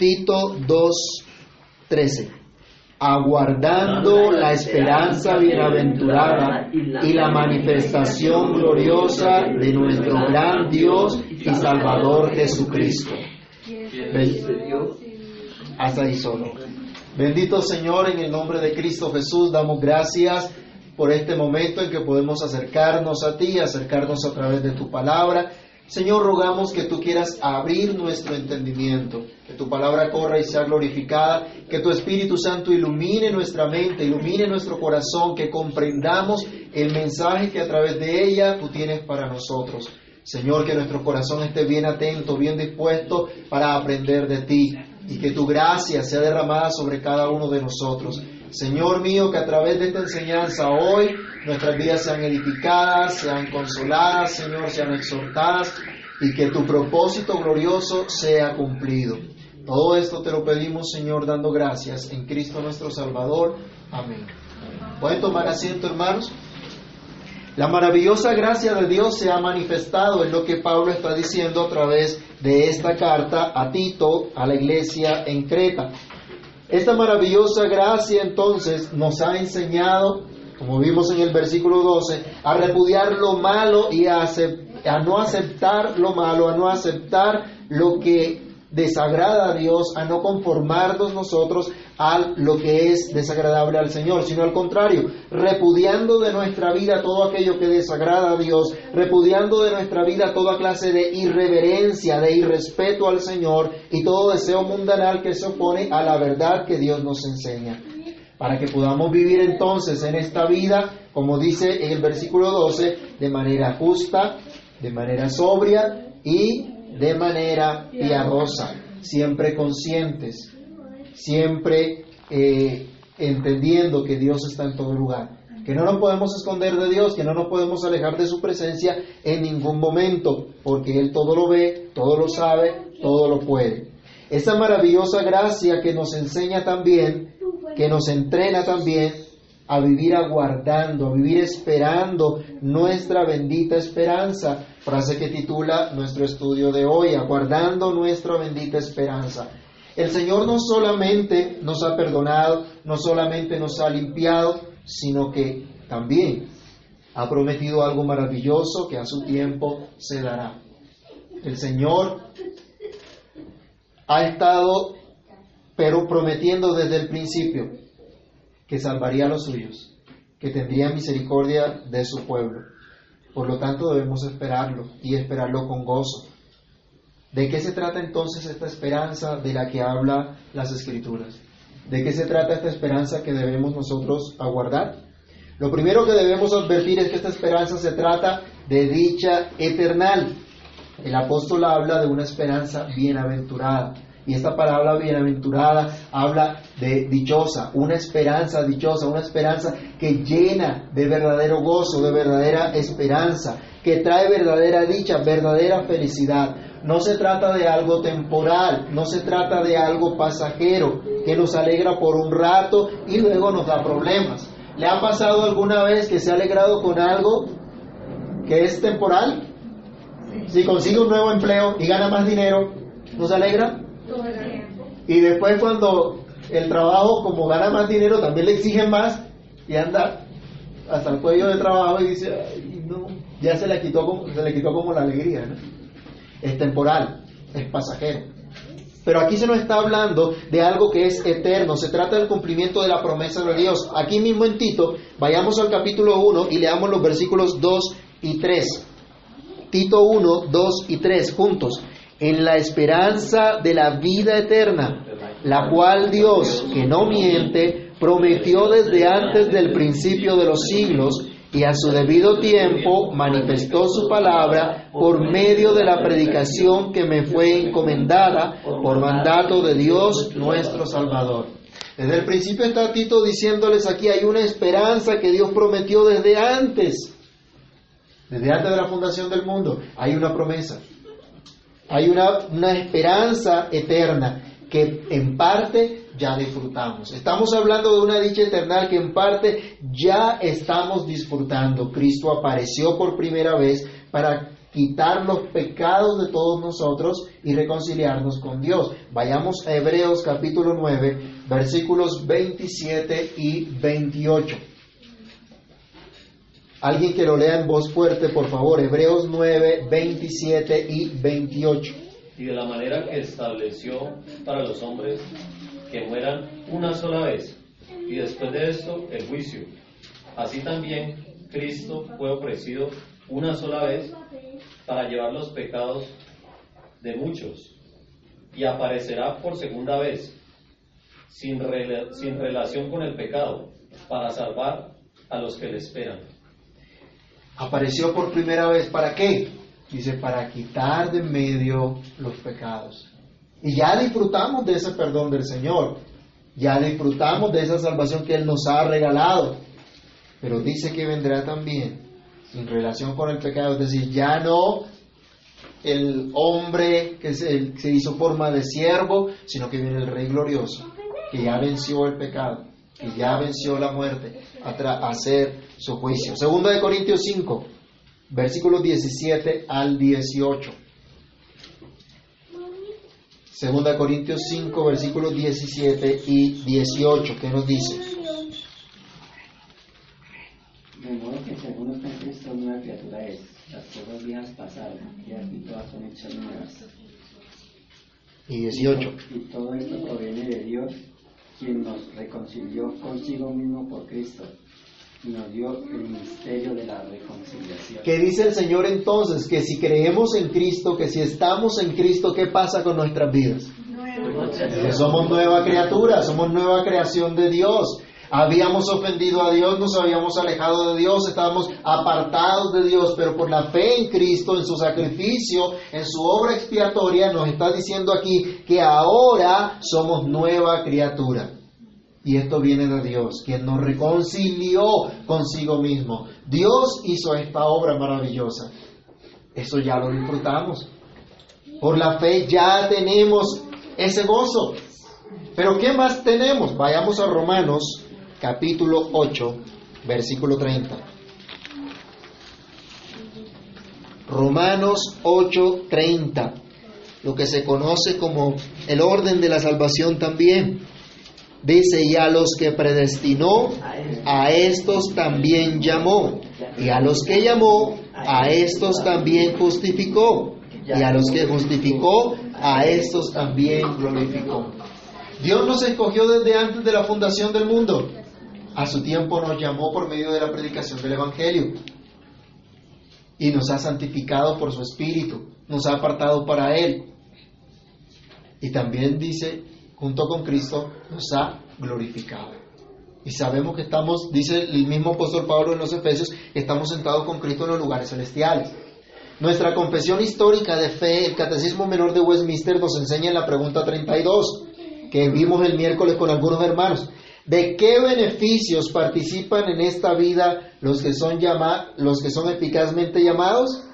Tito 2.13. Aguardando la esperanza bienaventurada y la manifestación gloriosa de nuestro gran Dios y Salvador Jesucristo. Hasta ahí solo. Bendito Señor, en el nombre de Cristo Jesús, damos gracias por este momento en que podemos acercarnos a ti, acercarnos a través de tu palabra. Señor, rogamos que tú quieras abrir nuestro entendimiento, que tu palabra corra y sea glorificada, que tu Espíritu Santo ilumine nuestra mente, ilumine nuestro corazón, que comprendamos el mensaje que a través de ella tú tienes para nosotros. Señor, que nuestro corazón esté bien atento, bien dispuesto para aprender de ti y que tu gracia sea derramada sobre cada uno de nosotros. Señor mío, que a través de esta enseñanza hoy nuestras vidas sean edificadas, sean consoladas, Señor, sean exhortadas y que tu propósito glorioso sea cumplido. Todo esto te lo pedimos, Señor, dando gracias en Cristo nuestro Salvador. Amén. ¿Pueden tomar asiento, hermanos? La maravillosa gracia de Dios se ha manifestado en lo que Pablo está diciendo a través de esta carta a Tito, a la iglesia en Creta. Esta maravillosa gracia entonces nos ha enseñado, como vimos en el versículo 12, a repudiar lo malo y a, a no aceptar lo malo, a no aceptar lo que desagrada a Dios, a no conformarnos nosotros a lo que es desagradable al Señor, sino al contrario, repudiando de nuestra vida todo aquello que desagrada a Dios, repudiando de nuestra vida toda clase de irreverencia, de irrespeto al Señor y todo deseo mundanal que se opone a la verdad que Dios nos enseña. Para que podamos vivir entonces en esta vida, como dice en el versículo 12, de manera justa, de manera sobria y de manera piadosa, siempre conscientes, siempre eh, entendiendo que Dios está en todo lugar, que no nos podemos esconder de Dios, que no nos podemos alejar de su presencia en ningún momento, porque Él todo lo ve, todo lo sabe, todo lo puede. Esa maravillosa gracia que nos enseña también, que nos entrena también a vivir aguardando, a vivir esperando nuestra bendita esperanza, frase que titula nuestro estudio de hoy, aguardando nuestra bendita esperanza. El Señor no solamente nos ha perdonado, no solamente nos ha limpiado, sino que también ha prometido algo maravilloso que a su tiempo se dará. El Señor ha estado, pero prometiendo desde el principio, que salvaría a los suyos, que tendría misericordia de su pueblo. Por lo tanto debemos esperarlo y esperarlo con gozo. ¿De qué se trata entonces esta esperanza de la que habla las escrituras? ¿De qué se trata esta esperanza que debemos nosotros aguardar? Lo primero que debemos advertir es que esta esperanza se trata de dicha eternal. El apóstol habla de una esperanza bienaventurada. Y esta palabra bienaventurada habla de dichosa, una esperanza dichosa, una esperanza que llena de verdadero gozo, de verdadera esperanza, que trae verdadera dicha, verdadera felicidad. No se trata de algo temporal, no se trata de algo pasajero, que nos alegra por un rato y luego nos da problemas. ¿Le ha pasado alguna vez que se ha alegrado con algo que es temporal? Si consigue un nuevo empleo y gana más dinero, ¿nos alegra? Y después cuando el trabajo, como gana más dinero, también le exigen más y anda hasta el cuello de trabajo y dice, no, ya se le quitó como, se le quitó como la alegría. Es temporal, es pasajero. Pero aquí se nos está hablando de algo que es eterno, se trata del cumplimiento de la promesa de Dios. Aquí mismo en Tito, vayamos al capítulo 1 y leamos los versículos 2 y 3. Tito 1, 2 y 3 juntos en la esperanza de la vida eterna, la cual Dios, que no miente, prometió desde antes del principio de los siglos y a su debido tiempo manifestó su palabra por medio de la predicación que me fue encomendada por mandato de Dios nuestro Salvador. Desde el principio está Tito diciéndoles aquí hay una esperanza que Dios prometió desde antes, desde antes de la fundación del mundo, hay una promesa. Hay una, esperanza eterna que en parte ya disfrutamos. Estamos hablando de una dicha eterna que en parte ya estamos disfrutando. Cristo apareció por primera vez para quitar los pecados de todos nosotros y reconciliarnos con Dios. Vayamos a Hebreos capítulo 9, versículos 27 y 28. Alguien que lo lea en voz fuerte, por favor, Hebreos 9, 27 y 28. Y de la manera que estableció para los hombres que mueran una sola vez, y después de esto el juicio. Así también Cristo fue ofrecido una sola vez para llevar los pecados de muchos, y aparecerá por segunda vez, sin, sin relación con el pecado, para salvar a los que le esperan apareció por primera vez, ¿para qué? Dice, para quitar de medio los pecados. Y ya disfrutamos de ese perdón del Señor, ya disfrutamos de esa salvación que Él nos ha regalado, pero dice que vendrá también en relación con el pecado, es decir, ya no el hombre que se, se hizo forma de siervo, sino que viene el Rey glorioso, que ya venció el pecado, que ya venció la muerte, a, hacer su juicio. Segundo de Corintios 5, versículos 17 al 18. Segunda de Corintios 5, versículos 17 y 18. ¿Qué nos dice? De modo que según está en Cristo, nueva criatura es. Las cosas viejas pasaron, y aquí todas son hechas nuevas. Y 18. Y todo esto proviene de Dios, quien nos reconcilió consigo mismo por Cristo nos dio el misterio de la reconciliación. ¿Qué dice el Señor entonces? Que si creemos en Cristo, que si estamos en Cristo, ¿qué pasa con nuestras vidas? Que somos nueva criatura, somos nueva creación de Dios. Habíamos ofendido a Dios, nos habíamos alejado de Dios, estábamos apartados de Dios, pero por la fe en Cristo, en su sacrificio, en su obra expiatoria, nos está diciendo aquí que ahora somos nueva criatura. Y esto viene de Dios, quien nos reconcilió consigo mismo. Dios hizo esta obra maravillosa. Eso ya lo disfrutamos. Por la fe ya tenemos ese gozo. Pero ¿qué más tenemos? Vayamos a Romanos capítulo 8, versículo 30. Romanos 8, 30. Lo que se conoce como el orden de la salvación también. Dice, y a los que predestinó, a estos también llamó. Y a los que llamó, a estos también justificó. Y a los que justificó, a estos también glorificó. Dios nos escogió desde antes de la fundación del mundo. A su tiempo nos llamó por medio de la predicación del Evangelio. Y nos ha santificado por su Espíritu. Nos ha apartado para Él. Y también dice junto con Cristo, nos ha glorificado. Y sabemos que estamos, dice el mismo apóstol Pablo en los Efesios, estamos sentados con Cristo en los lugares celestiales. Nuestra confesión histórica de fe, el Catecismo Menor de Westminster, nos enseña en la pregunta 32, que vimos el miércoles con algunos hermanos. ¿De qué beneficios participan en esta vida los que son, llama, los que son eficazmente llamados?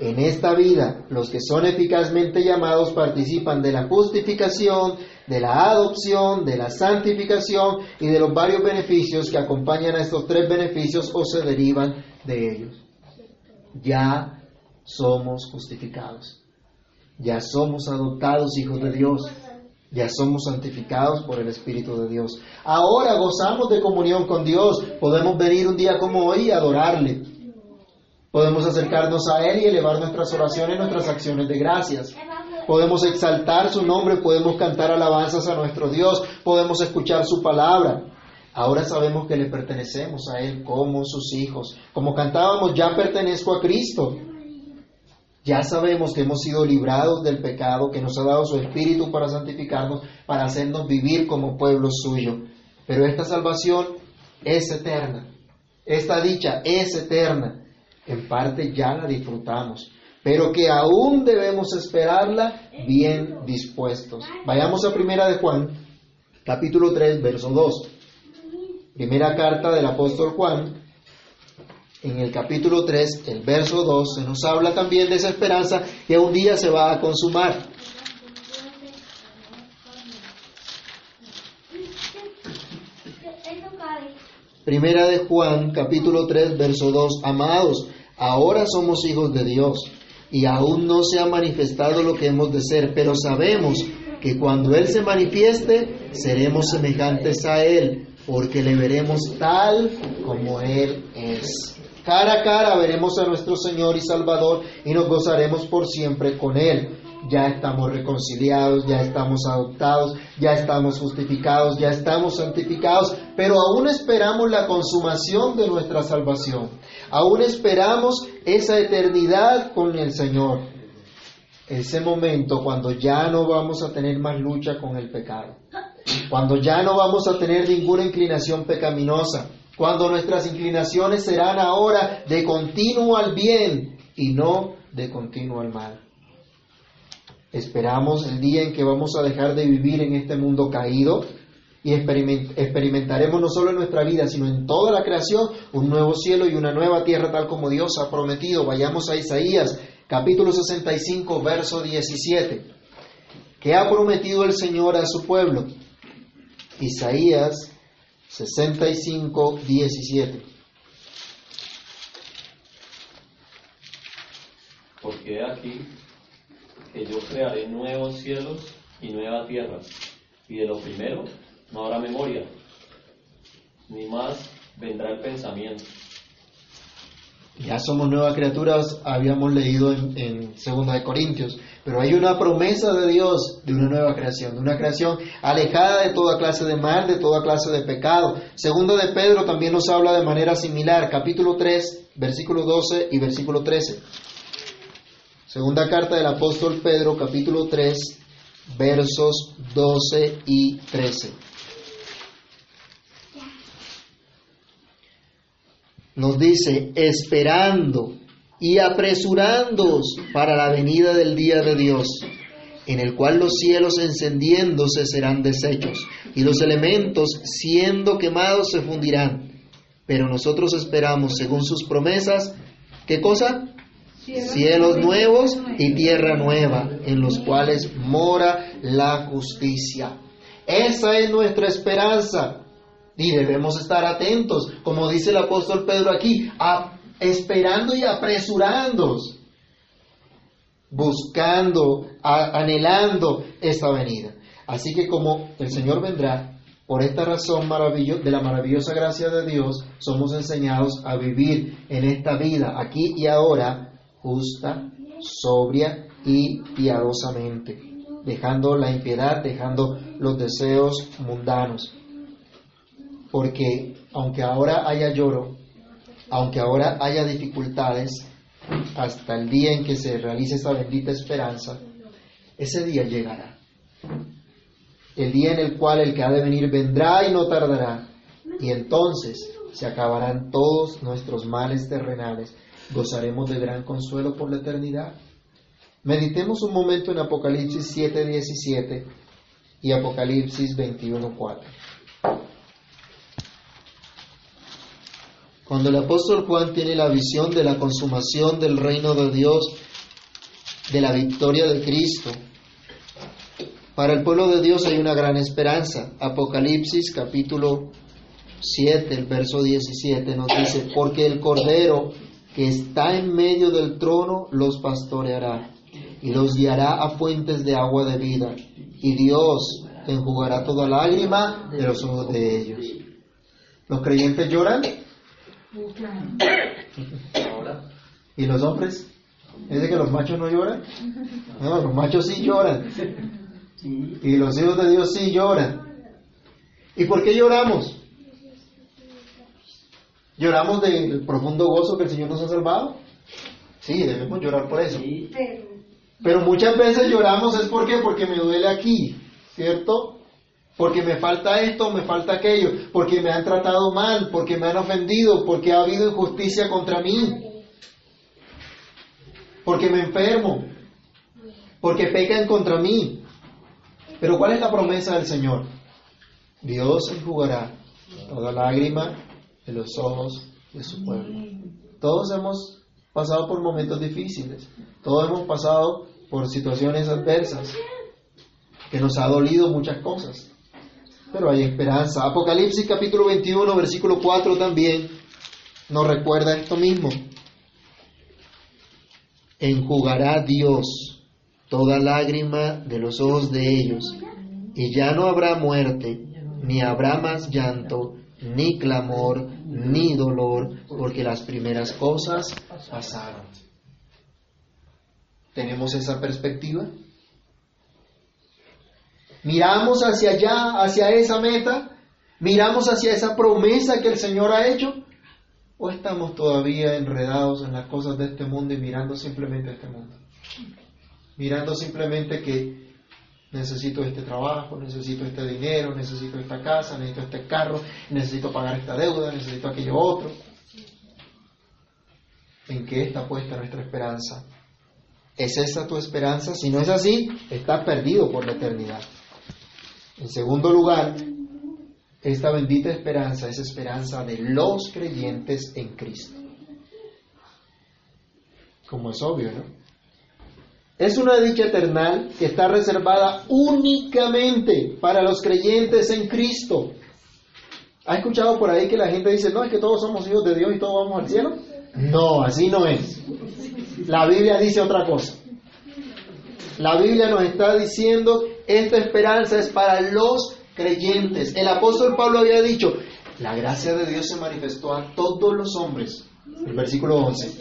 En esta vida, los que son eficazmente llamados participan de la justificación, de la adopción, de la santificación y de los varios beneficios que acompañan a estos tres beneficios o se derivan de ellos. Ya somos justificados, ya somos adoptados hijos de Dios, ya somos santificados por el Espíritu de Dios. Ahora gozamos de comunión con Dios, podemos venir un día como hoy y adorarle. Podemos acercarnos a Él y elevar nuestras oraciones, nuestras acciones de gracias podemos exaltar su nombre, podemos cantar alabanzas a nuestro Dios, podemos escuchar su palabra. Ahora sabemos que le pertenecemos a Él como sus hijos. Como cantábamos, ya pertenezco a Cristo. Ya sabemos que hemos sido librados del pecado, que nos ha dado su Espíritu para santificarnos, para hacernos vivir como pueblo suyo. Pero esta salvación es eterna. Esta dicha es eterna. En parte ya la disfrutamos pero que aún debemos esperarla bien dispuestos. Vayamos a Primera de Juan, capítulo 3, verso 2. Primera carta del apóstol Juan, en el capítulo 3, el verso 2, se nos habla también de esa esperanza que un día se va a consumar. Primera de Juan, capítulo 3, verso 2. Amados, ahora somos hijos de Dios y aún no se ha manifestado lo que hemos de ser, pero sabemos que cuando Él se manifieste, seremos semejantes a Él, porque le veremos tal como Él es. Cara a cara veremos a nuestro Señor y Salvador y nos gozaremos por siempre con Él. Ya estamos reconciliados, ya estamos adoptados, ya estamos justificados, ya estamos santificados, pero aún esperamos la consumación de nuestra salvación. Aún esperamos esa eternidad con el Señor. Ese momento cuando ya no vamos a tener más lucha con el pecado. Cuando ya no vamos a tener ninguna inclinación pecaminosa. Cuando nuestras inclinaciones serán ahora de continuo al bien y no de continuo al mal. Esperamos el día en que vamos a dejar de vivir en este mundo caído y experimentaremos no solo en nuestra vida, sino en toda la creación un nuevo cielo y una nueva tierra tal como Dios ha prometido. Vayamos a Isaías capítulo 65, verso 17. ¿Qué ha prometido el Señor a su pueblo? Isaías 65, 17. Porque aquí que yo crearé nuevos cielos y nueva tierra, y de lo primero no habrá memoria, ni más vendrá el pensamiento. Ya somos nuevas criaturas, habíamos leído en, en Segunda de Corintios, pero hay una promesa de Dios de una nueva creación, de una creación alejada de toda clase de mal, de toda clase de pecado. Segunda de Pedro también nos habla de manera similar, capítulo 3, versículo 12 y versículo 13. Segunda carta del apóstol Pedro, capítulo 3, versos 12 y 13. Nos dice, esperando y apresurándoos para la venida del día de Dios, en el cual los cielos encendiéndose serán deshechos, y los elementos siendo quemados se fundirán. Pero nosotros esperamos, según sus promesas, ¿qué cosa? Cielos nuevos y tierra nueva, en los cuales mora la justicia. Esa es nuestra esperanza. Y debemos estar atentos, como dice el apóstol Pedro aquí, esperando y apresurándonos, buscando, anhelando esta venida. Así que como el Señor vendrá, por esta razón de la maravillosa gracia de Dios, somos enseñados a vivir en esta vida, aquí y ahora, justa, sobria y piadosamente, dejando la impiedad, dejando los deseos mundanos porque aunque ahora haya lloro, aunque ahora haya dificultades, hasta el día en que se realice esta bendita esperanza, ese día llegará. El día en el cual el que ha de venir vendrá y no tardará, y entonces se acabarán todos nuestros males terrenales, gozaremos de gran consuelo por la eternidad. Meditemos un momento en Apocalipsis 7:17 y Apocalipsis 21:4. Cuando el apóstol Juan tiene la visión de la consumación del reino de Dios, de la victoria de Cristo, para el pueblo de Dios hay una gran esperanza. Apocalipsis capítulo 7, el verso 17 nos dice, porque el Cordero que está en medio del trono los pastoreará y los guiará a fuentes de agua de vida, y Dios enjugará toda lágrima de los ojos de ellos. ¿Los creyentes lloran? ¿Y los hombres? ¿Es de que los machos no lloran? No, los machos sí lloran. Y los hijos de Dios sí lloran. ¿Y por qué lloramos? ¿Lloramos del profundo gozo que el Señor nos ha salvado? Sí, debemos llorar por eso. Pero muchas veces lloramos es porque porque me duele aquí, ¿cierto? Porque me falta esto, me falta aquello, porque me han tratado mal, porque me han ofendido, porque ha habido injusticia contra mí, porque me enfermo, porque pecan contra mí. Pero ¿cuál es la promesa del Señor? Dios enjugará toda lágrima de los ojos de su pueblo. Todos hemos pasado por momentos difíciles, todos hemos pasado por situaciones adversas, que nos ha dolido muchas cosas pero hay esperanza. Apocalipsis capítulo 21, versículo 4 también nos recuerda esto mismo. enjugará Dios toda lágrima de los ojos de ellos, y ya no habrá muerte, ni habrá más llanto, ni clamor, ni dolor, porque las primeras cosas pasaron. ¿Tenemos esa perspectiva? ¿Miramos hacia allá, hacia esa meta? ¿Miramos hacia esa promesa que el Señor ha hecho? ¿O estamos todavía enredados en las cosas de este mundo y mirando simplemente este mundo? Mirando simplemente que necesito este trabajo, necesito este dinero, necesito esta casa, necesito este carro, necesito pagar esta deuda, necesito aquello otro. ¿En qué está puesta nuestra esperanza? ¿Es esa tu esperanza? Si no es así, estás perdido por la eternidad. En segundo lugar, esta bendita esperanza es esperanza de los creyentes en Cristo. Como es obvio, ¿no? Es una dicha eternal que está reservada únicamente para los creyentes en Cristo. ¿Ha escuchado por ahí que la gente dice, no, es que todos somos hijos de Dios y todos vamos al cielo? No, así no es. La Biblia dice otra cosa. La Biblia nos está diciendo, esta esperanza es para los creyentes. El apóstol Pablo había dicho, la gracia de Dios se manifestó a todos los hombres. El versículo 11.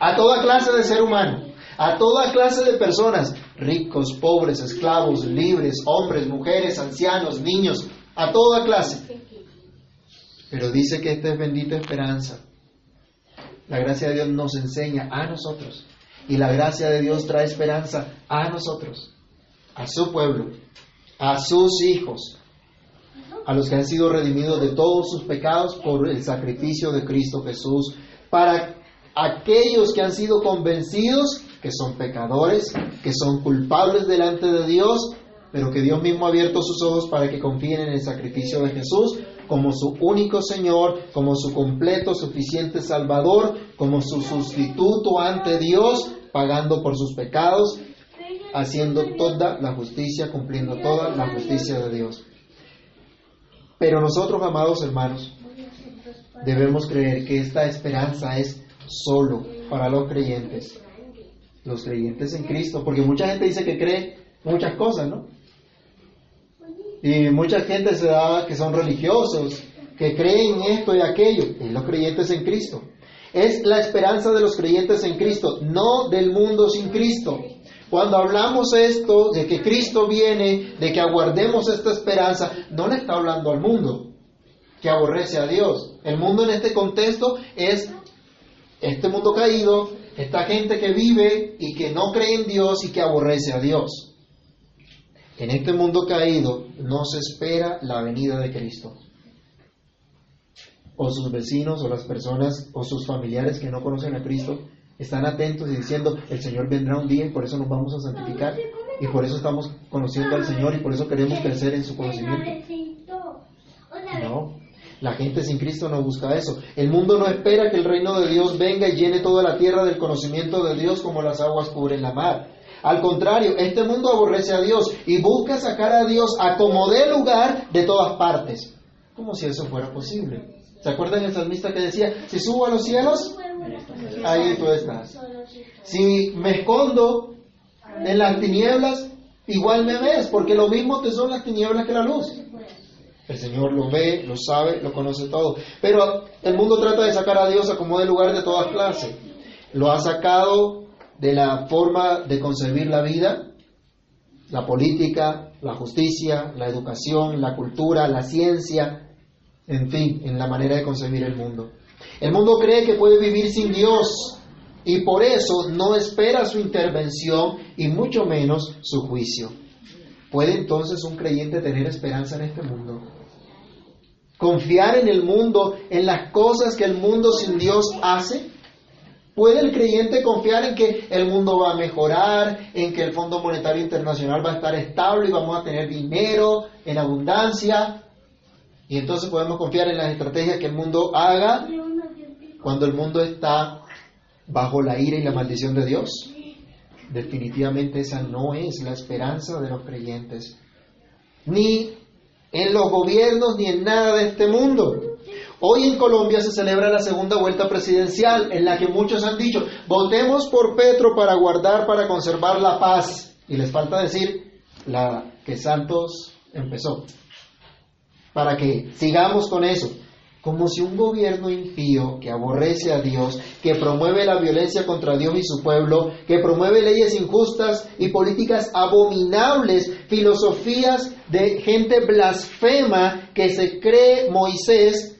A toda clase de ser humano, a toda clase de personas, ricos, pobres, esclavos, libres, hombres, mujeres, ancianos, niños, a toda clase. Pero dice que esta es bendita esperanza. La gracia de Dios nos enseña a nosotros. Y la gracia de Dios trae esperanza a nosotros, a su pueblo, a sus hijos, a los que han sido redimidos de todos sus pecados por el sacrificio de Cristo Jesús, para aquellos que han sido convencidos que son pecadores, que son culpables delante de Dios, pero que Dios mismo ha abierto sus ojos para que confíen en el sacrificio de Jesús como su único Señor, como su completo, suficiente Salvador, como su sustituto ante Dios, pagando por sus pecados, haciendo toda la justicia, cumpliendo toda la justicia de Dios. Pero nosotros, amados hermanos, debemos creer que esta esperanza es solo para los creyentes, los creyentes en Cristo, porque mucha gente dice que cree muchas cosas, ¿no? Y mucha gente se da que son religiosos, que creen esto y aquello, y los creyentes en Cristo. Es la esperanza de los creyentes en Cristo, no del mundo sin Cristo. Cuando hablamos esto de que Cristo viene, de que aguardemos esta esperanza, no le está hablando al mundo que aborrece a Dios. El mundo en este contexto es este mundo caído, esta gente que vive y que no cree en Dios y que aborrece a Dios. En este mundo caído no se espera la venida de Cristo. O sus vecinos o las personas o sus familiares que no conocen a Cristo están atentos y diciendo, el Señor vendrá un día y por eso nos vamos a santificar y por eso estamos conociendo al Señor y por eso queremos crecer en su conocimiento. No, la gente sin Cristo no busca eso. El mundo no espera que el reino de Dios venga y llene toda la tierra del conocimiento de Dios como las aguas cubren la mar. Al contrario, este mundo aborrece a Dios y busca sacar a Dios a como dé lugar de todas partes. Como si eso fuera posible. ¿Se acuerdan el salmista que decía, si subo a los cielos, ahí tú estás. Si me escondo en las tinieblas, igual me ves, porque lo mismo te son las tinieblas que la luz. El Señor lo ve, lo sabe, lo conoce todo. Pero el mundo trata de sacar a Dios a como de lugar de todas clases. Lo ha sacado de la forma de concebir la vida, la política, la justicia, la educación, la cultura, la ciencia, en fin, en la manera de concebir el mundo. El mundo cree que puede vivir sin Dios y por eso no espera su intervención y mucho menos su juicio. ¿Puede entonces un creyente tener esperanza en este mundo? ¿Confiar en el mundo, en las cosas que el mundo sin Dios hace? ¿Puede el creyente confiar en que el mundo va a mejorar, en que el Fondo Monetario Internacional va a estar estable y vamos a tener dinero en abundancia? Y entonces podemos confiar en las estrategias que el mundo haga cuando el mundo está bajo la ira y la maldición de Dios. Definitivamente esa no es la esperanza de los creyentes. Ni en los gobiernos ni en nada de este mundo. Hoy en Colombia se celebra la segunda vuelta presidencial en la que muchos han dicho, votemos por Petro para guardar, para conservar la paz. Y les falta decir la que Santos empezó. Para que sigamos con eso. Como si un gobierno impío que aborrece a Dios, que promueve la violencia contra Dios y su pueblo, que promueve leyes injustas y políticas abominables, filosofías de gente blasfema que se cree Moisés,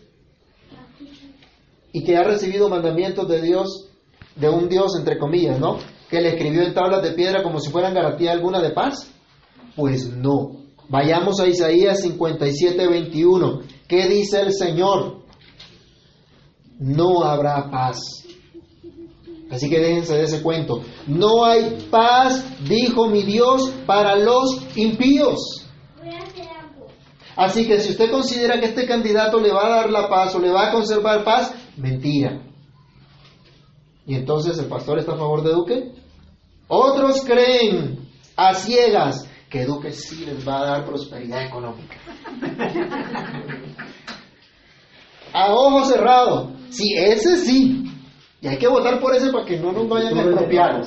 y que ha recibido mandamientos de Dios, de un Dios entre comillas, ¿no? Que le escribió en tablas de piedra como si fueran garantía alguna de paz. Pues no. Vayamos a Isaías 57, 21. ¿Qué dice el Señor? No habrá paz. Así que déjense de ese cuento. No hay paz, dijo mi Dios, para los impíos. Así que si usted considera que este candidato le va a dar la paz o le va a conservar paz, mentira. ¿Y entonces el pastor está a favor de Duque? Otros creen a ciegas que Duque sí les va a dar prosperidad económica. a ojo cerrado. Sí, ese sí. Y hay que votar por ese para que no nos vayan a expropiar.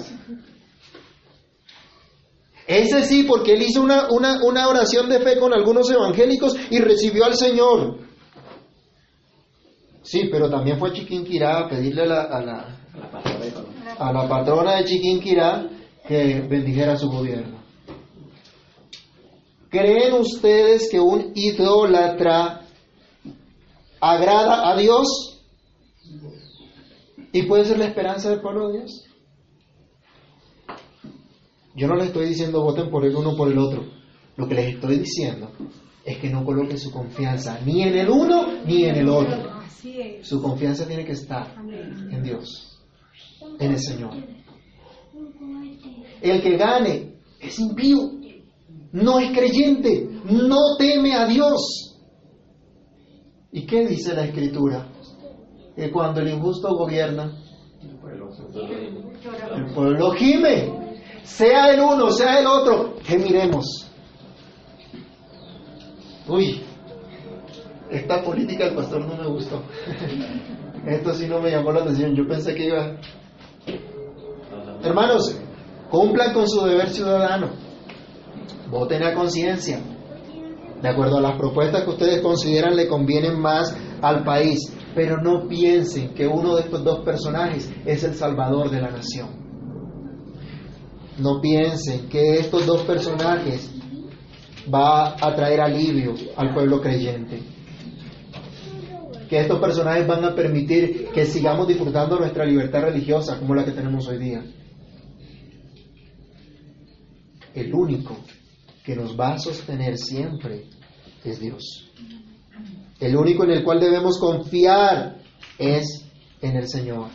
Ese sí, porque él hizo una, una, una oración de fe con algunos evangélicos y recibió al Señor. Sí, pero también fue Chiquinquirá a pedirle a la, a la, a la patrona de Chiquinquirá que bendijera su gobierno. ¿Creen ustedes que un idólatra agrada a Dios? ¿Y puede ser la esperanza del pueblo de Dios? Yo no les estoy diciendo voten por el uno o por el otro. Lo que les estoy diciendo es que no coloquen su confianza ni en el uno ni en el otro. Su confianza tiene que estar en Dios, en el Señor. El que gane es impío, no es creyente, no teme a Dios. ¿Y qué dice la Escritura? Que cuando el injusto gobierna, el pueblo gime sea el uno, sea el otro, que miremos. Uy, esta política del pastor no me gustó. Esto sí no me llamó la atención. Yo pensé que iba. Hermanos, cumplan con su deber ciudadano. Voten a conciencia. De acuerdo a las propuestas que ustedes consideran le convienen más al país. Pero no piensen que uno de estos dos personajes es el salvador de la nación no piensen que estos dos personajes va a traer alivio al pueblo creyente. Que estos personajes van a permitir que sigamos disfrutando nuestra libertad religiosa como la que tenemos hoy día. El único que nos va a sostener siempre es Dios. El único en el cual debemos confiar es en el Señor.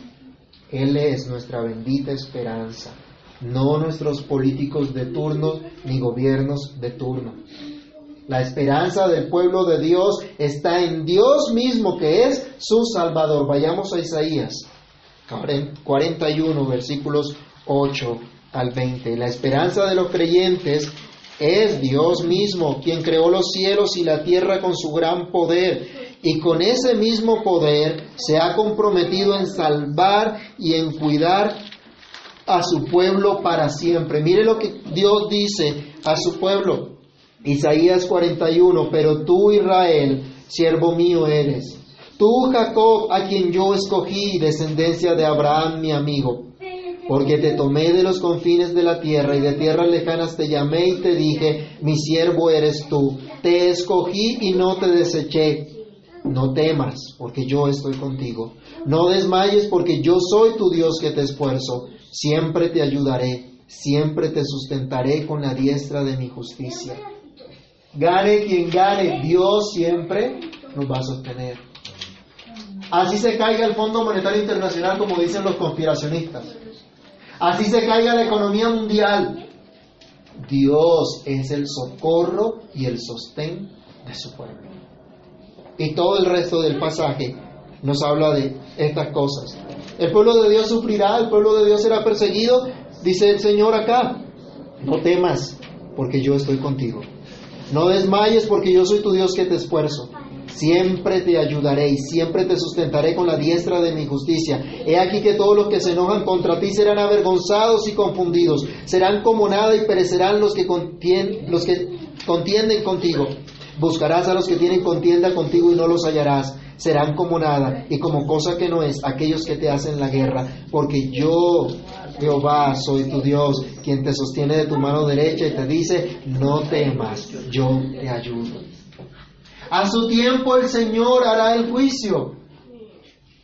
Él es nuestra bendita esperanza no nuestros políticos de turno ni gobiernos de turno. La esperanza del pueblo de Dios está en Dios mismo, que es su Salvador. Vayamos a Isaías 41, versículos 8 al 20. La esperanza de los creyentes es Dios mismo, quien creó los cielos y la tierra con su gran poder. Y con ese mismo poder se ha comprometido en salvar y en cuidar a su pueblo para siempre. Mire lo que Dios dice a su pueblo. Isaías 41, pero tú Israel, siervo mío eres. Tú Jacob, a quien yo escogí, descendencia de Abraham, mi amigo. Porque te tomé de los confines de la tierra y de tierras lejanas te llamé y te dije, mi siervo eres tú. Te escogí y no te deseché. No temas, porque yo estoy contigo. No desmayes, porque yo soy tu Dios que te esfuerzo. Siempre te ayudaré, siempre te sustentaré con la diestra de mi justicia. Gane quien gane, Dios siempre nos va a sostener. Así se caiga el Fondo Monetario Internacional, como dicen los conspiracionistas. Así se caiga la economía mundial. Dios es el socorro y el sostén de su pueblo. Y todo el resto del pasaje nos habla de estas cosas. El pueblo de Dios sufrirá, el pueblo de Dios será perseguido. Dice el Señor acá, no temas, porque yo estoy contigo. No desmayes, porque yo soy tu Dios que te esfuerzo. Siempre te ayudaré y siempre te sustentaré con la diestra de mi justicia. He aquí que todos los que se enojan contra ti serán avergonzados y confundidos, serán como nada y perecerán los que, los que contienden contigo. Buscarás a los que tienen contienda contigo y no los hallarás. Serán como nada y como cosa que no es aquellos que te hacen la guerra, porque yo, Jehová, soy tu Dios, quien te sostiene de tu mano derecha y te dice, no temas, yo te ayudo. A su tiempo el Señor hará el juicio.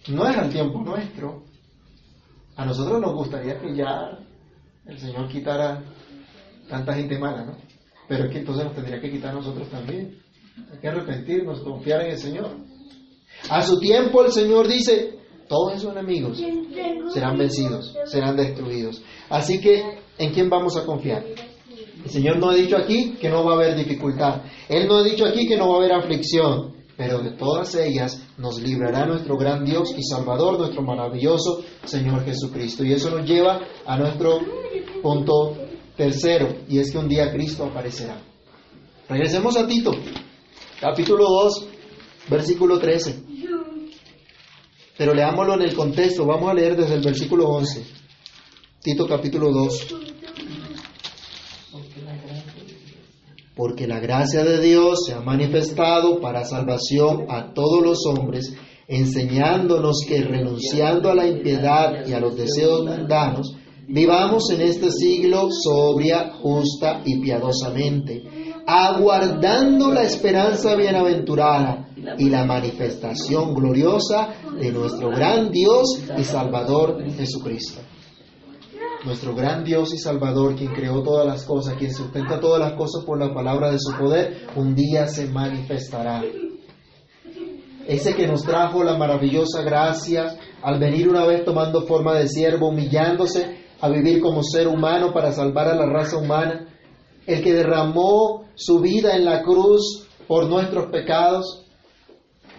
No es al tiempo nuestro. A nosotros nos gustaría que ya el Señor quitara tanta gente mala, ¿no? Pero es que entonces nos tendría que quitar nosotros también. Hay que arrepentirnos, confiar en el Señor. A su tiempo el Señor dice, todos esos enemigos serán vencidos, serán destruidos. Así que, ¿en quién vamos a confiar? El Señor no ha dicho aquí que no va a haber dificultad. Él no ha dicho aquí que no va a haber aflicción. Pero de todas ellas nos librará nuestro gran Dios y Salvador, nuestro maravilloso Señor Jesucristo. Y eso nos lleva a nuestro punto tercero, y es que un día Cristo aparecerá. Regresemos a Tito, capítulo 2, versículo 13. Pero leámoslo en el contexto, vamos a leer desde el versículo 11. Tito capítulo 2. Porque la gracia de Dios se ha manifestado para salvación a todos los hombres, enseñándonos que renunciando a la impiedad y a los deseos mundanos, vivamos en este siglo sobria, justa y piadosamente, aguardando la esperanza bienaventurada y la manifestación gloriosa de nuestro gran Dios y Salvador Jesucristo nuestro gran Dios y Salvador, quien creó todas las cosas, quien sustenta todas las cosas por la palabra de su poder, un día se manifestará. Ese que nos trajo la maravillosa gracia al venir una vez tomando forma de siervo, humillándose a vivir como ser humano para salvar a la raza humana, el que derramó su vida en la cruz por nuestros pecados,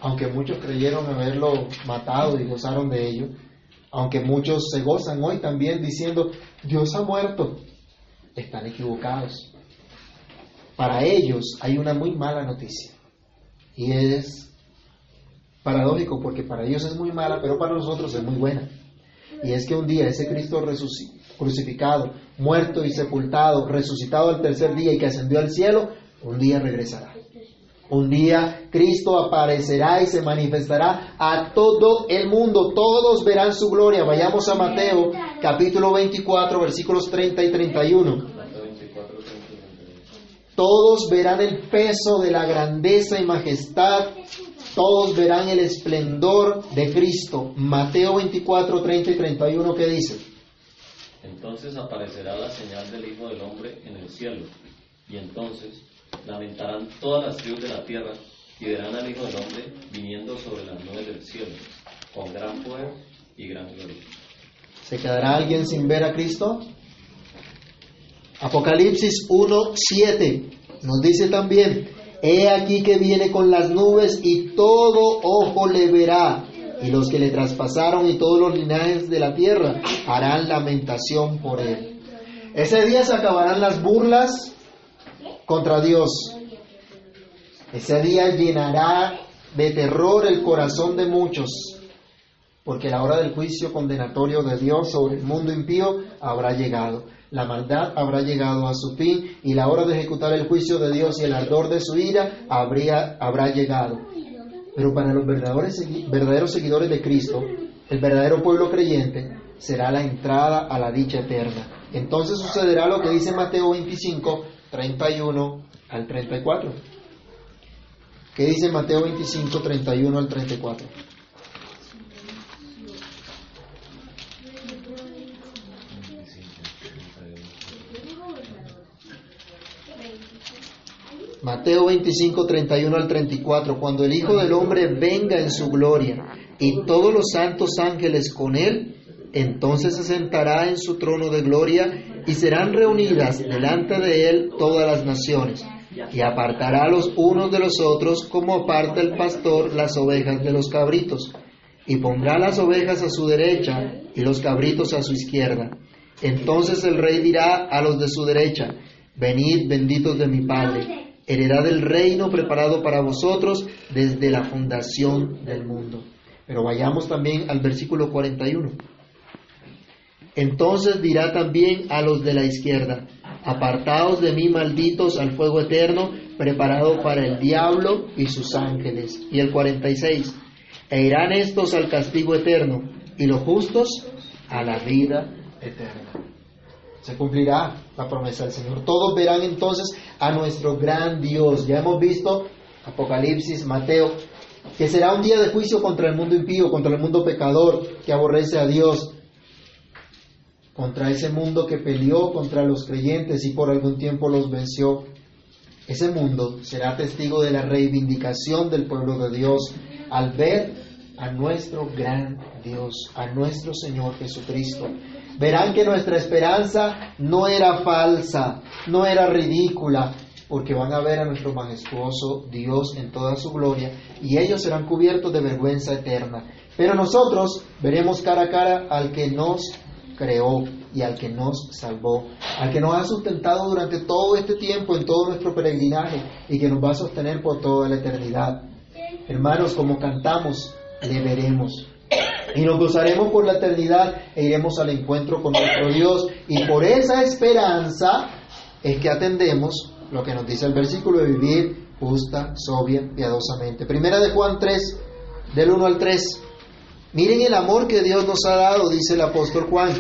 aunque muchos creyeron haberlo matado y gozaron de ello, aunque muchos se gozan hoy también diciendo, Dios ha muerto, están equivocados. Para ellos hay una muy mala noticia. Y es paradójico porque para ellos es muy mala, pero para nosotros es muy buena. Y es que un día ese Cristo crucificado, muerto y sepultado, resucitado al tercer día y que ascendió al cielo, un día regresará. Un día Cristo aparecerá y se manifestará a todo el mundo. Todos verán su gloria. Vayamos a Mateo capítulo 24 versículos 30 y 31. Todos verán el peso de la grandeza y majestad. Todos verán el esplendor de Cristo. Mateo 24, 30 y 31, ¿qué dice? Entonces aparecerá la señal del Hijo del Hombre en el cielo. Y entonces lamentarán todas las tribus de la tierra y verán al Hijo del Hombre viniendo sobre las nubes del cielo, con gran poder y gran gloria. ¿Se quedará alguien sin ver a Cristo? Apocalipsis 1.7 nos dice también, He aquí que viene con las nubes y todo ojo le verá, y los que le traspasaron y todos los linajes de la tierra harán lamentación por él. Ese día se acabarán las burlas, contra Dios. Ese día llenará de terror el corazón de muchos, porque la hora del juicio condenatorio de Dios sobre el mundo impío habrá llegado. La maldad habrá llegado a su fin y la hora de ejecutar el juicio de Dios y el ardor de su ira habría, habrá llegado. Pero para los verdaderos, verdaderos seguidores de Cristo, el verdadero pueblo creyente, será la entrada a la dicha eterna. Entonces sucederá lo que dice Mateo 25, 31 al 34. ¿Qué dice Mateo 25, 31 al 34? Mateo 25, 31 al 34, cuando el Hijo del Hombre venga en su gloria y todos los santos ángeles con él, entonces se sentará en su trono de gloria y serán reunidas delante de él todas las naciones, y apartará los unos de los otros como aparta el pastor las ovejas de los cabritos, y pondrá las ovejas a su derecha y los cabritos a su izquierda. Entonces el rey dirá a los de su derecha, venid benditos de mi Padre, heredad del reino preparado para vosotros desde la fundación del mundo. Pero vayamos también al versículo 41. Entonces dirá también a los de la izquierda, apartaos de mí malditos al fuego eterno preparado para el diablo y sus ángeles. Y el 46, e irán estos al castigo eterno y los justos a la vida eterna. Se cumplirá la promesa del Señor. Todos verán entonces a nuestro gran Dios. Ya hemos visto Apocalipsis, Mateo, que será un día de juicio contra el mundo impío, contra el mundo pecador que aborrece a Dios, contra ese mundo que peleó contra los creyentes y por algún tiempo los venció. Ese mundo será testigo de la reivindicación del pueblo de Dios al ver a nuestro gran Dios, a nuestro Señor Jesucristo. Verán que nuestra esperanza no era falsa, no era ridícula, porque van a ver a nuestro majestuoso Dios en toda su gloria y ellos serán cubiertos de vergüenza eterna. Pero nosotros veremos cara a cara al que nos creó y al que nos salvó, al que nos ha sustentado durante todo este tiempo en todo nuestro peregrinaje y que nos va a sostener por toda la eternidad. Hermanos, como cantamos, le veremos. Y nos gozaremos por la eternidad e iremos al encuentro con nuestro Dios. Y por esa esperanza es que atendemos lo que nos dice el versículo de vivir justa, sobria, piadosamente. Primera de Juan 3, del 1 al 3. Miren el amor que Dios nos ha dado, dice el apóstol Juan.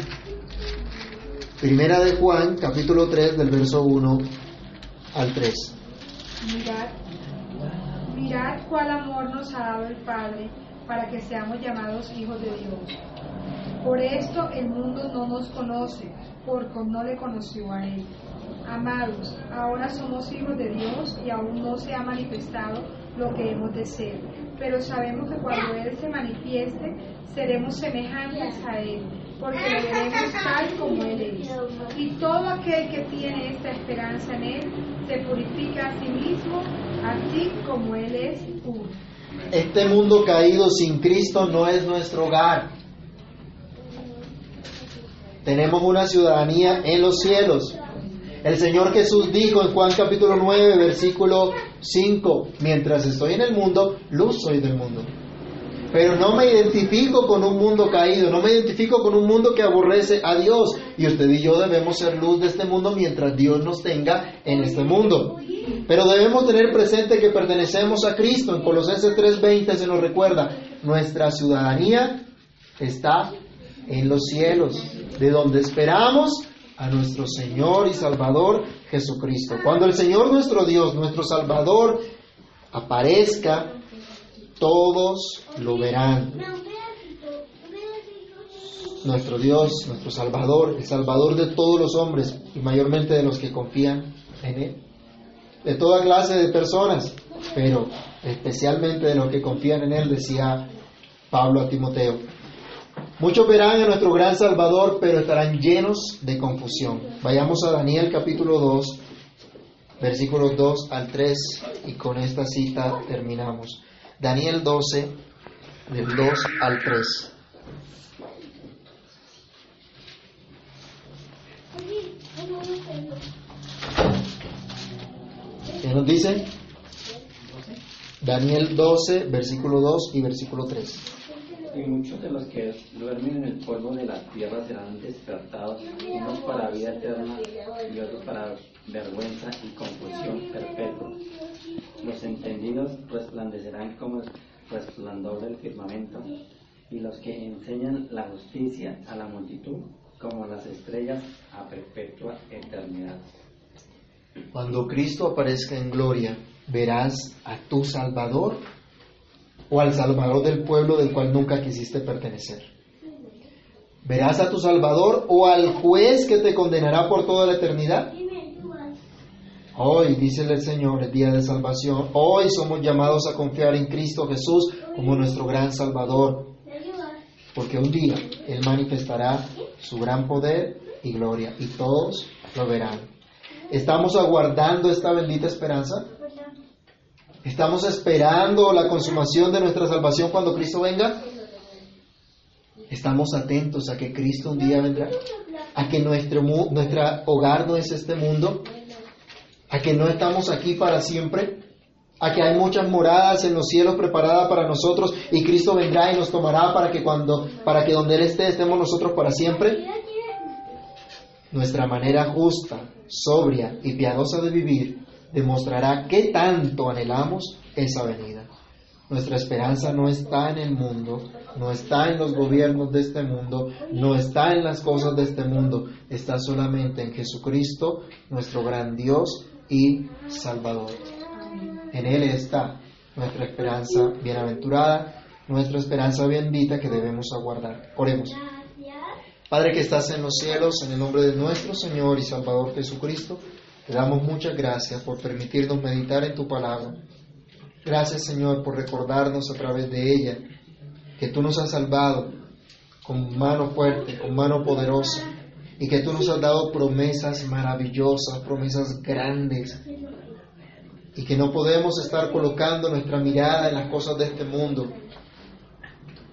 Primera de Juan, capítulo 3, del verso 1 al 3. Mirad, mirad cuál amor nos ha dado el Padre para que seamos llamados hijos de Dios. Por esto el mundo no nos conoce, porque no le conoció a Él. Amados, ahora somos hijos de Dios y aún no se ha manifestado lo que hemos de ser, pero sabemos que cuando Él se manifieste, seremos semejantes a Él, porque lo veremos tal como Él es. Y todo aquel que tiene esta esperanza en Él, se purifica a sí mismo, así como Él es puro. Este mundo caído sin Cristo no es nuestro hogar. Tenemos una ciudadanía en los cielos. El Señor Jesús dijo en Juan capítulo 9, versículo 5, mientras estoy en el mundo, luz soy del mundo. Pero no me identifico con un mundo caído, no me identifico con un mundo que aborrece a Dios. Y usted y yo debemos ser luz de este mundo mientras Dios nos tenga en este mundo. Pero debemos tener presente que pertenecemos a Cristo. En Colosenses 3:20 se nos recuerda, nuestra ciudadanía está en los cielos, de donde esperamos a nuestro Señor y Salvador Jesucristo. Cuando el Señor nuestro Dios, nuestro Salvador, aparezca, todos lo verán. Nuestro Dios, nuestro Salvador, el Salvador de todos los hombres y mayormente de los que confían en Él. De toda clase de personas, pero especialmente de los que confían en Él, decía Pablo a Timoteo. Muchos verán a nuestro gran Salvador, pero estarán llenos de confusión. Vayamos a Daniel capítulo 2, versículos 2 al 3, y con esta cita terminamos. Daniel 12, del 2 al 3. ¿Qué nos dice? Daniel 12, versículo 2 y versículo 3. Y muchos de los que duermen en el polvo de la tierra serán despertados, unos para vida eterna y otros para vergüenza y confusión perpetua. Los entendidos resplandecerán como el resplandor del firmamento, y los que enseñan la justicia a la multitud como las estrellas a perpetua eternidad. Cuando Cristo aparezca en gloria, verás a tu Salvador o al Salvador del pueblo del cual nunca quisiste pertenecer. Verás a tu Salvador o al juez que te condenará por toda la eternidad. Hoy, dice el Señor, el día de salvación, hoy somos llamados a confiar en Cristo Jesús como nuestro gran Salvador, porque un día Él manifestará su gran poder y gloria y todos lo verán. ¿Estamos aguardando esta bendita esperanza? ¿Estamos esperando la consumación de nuestra salvación cuando Cristo venga? ¿Estamos atentos a que Cristo un día vendrá? ¿A que nuestro nuestra hogar no es este mundo? a que no estamos aquí para siempre, a que hay muchas moradas en los cielos preparadas para nosotros y Cristo vendrá y nos tomará para que cuando para que donde él esté estemos nosotros para siempre. Nuestra manera justa, sobria y piadosa de vivir demostrará qué tanto anhelamos esa venida. Nuestra esperanza no está en el mundo, no está en los gobiernos de este mundo, no está en las cosas de este mundo, está solamente en Jesucristo, nuestro gran Dios y Salvador. En Él está nuestra esperanza bienaventurada, nuestra esperanza bendita que debemos aguardar. Oremos. Padre que estás en los cielos, en el nombre de nuestro Señor y Salvador Jesucristo, te damos muchas gracias por permitirnos meditar en tu palabra. Gracias Señor por recordarnos a través de ella que tú nos has salvado con mano fuerte, con mano poderosa, y que tú nos has dado promesas maravillosas, promesas grandes, y que no podemos estar colocando nuestra mirada en las cosas de este mundo.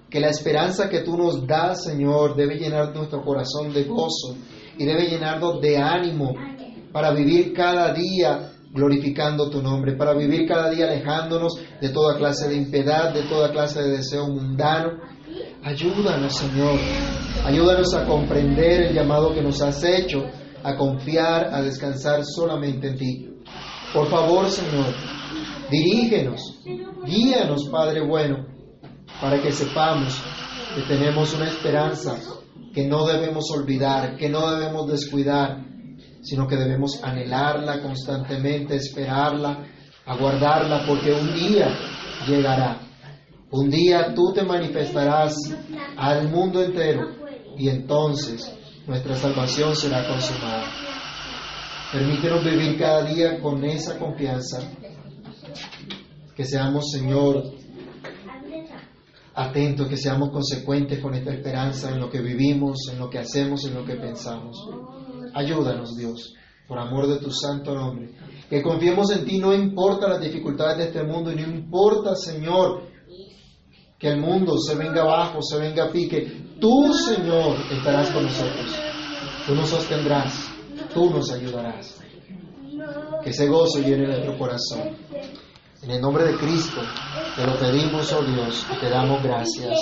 Que la esperanza que tú nos das, Señor, debe llenar nuestro corazón de gozo y debe llenarnos de ánimo para vivir cada día glorificando tu nombre, para vivir cada día alejándonos de toda clase de impiedad, de toda clase de deseo mundano. Ayúdanos, Señor. Ayúdanos a comprender el llamado que nos has hecho, a confiar, a descansar solamente en ti. Por favor, Señor, dirígenos, guíanos, Padre bueno, para que sepamos que tenemos una esperanza que no debemos olvidar, que no debemos descuidar, sino que debemos anhelarla constantemente, esperarla, aguardarla, porque un día llegará. Un día tú te manifestarás al mundo entero y entonces nuestra salvación será consumada. Permítenos vivir cada día con esa confianza. Que seamos, Señor, atentos, que seamos consecuentes con esta esperanza en lo que vivimos, en lo que hacemos, en lo que pensamos. Ayúdanos, Dios, por amor de tu santo nombre. Que confiemos en ti, no importa las dificultades de este mundo y no importa, Señor, que el mundo se venga abajo, se venga a pique. Tú, Señor, estarás con nosotros. Tú nos sostendrás tú nos ayudarás. Que ese gozo llene nuestro corazón. En el nombre de Cristo te lo pedimos, oh Dios, y te damos gracias.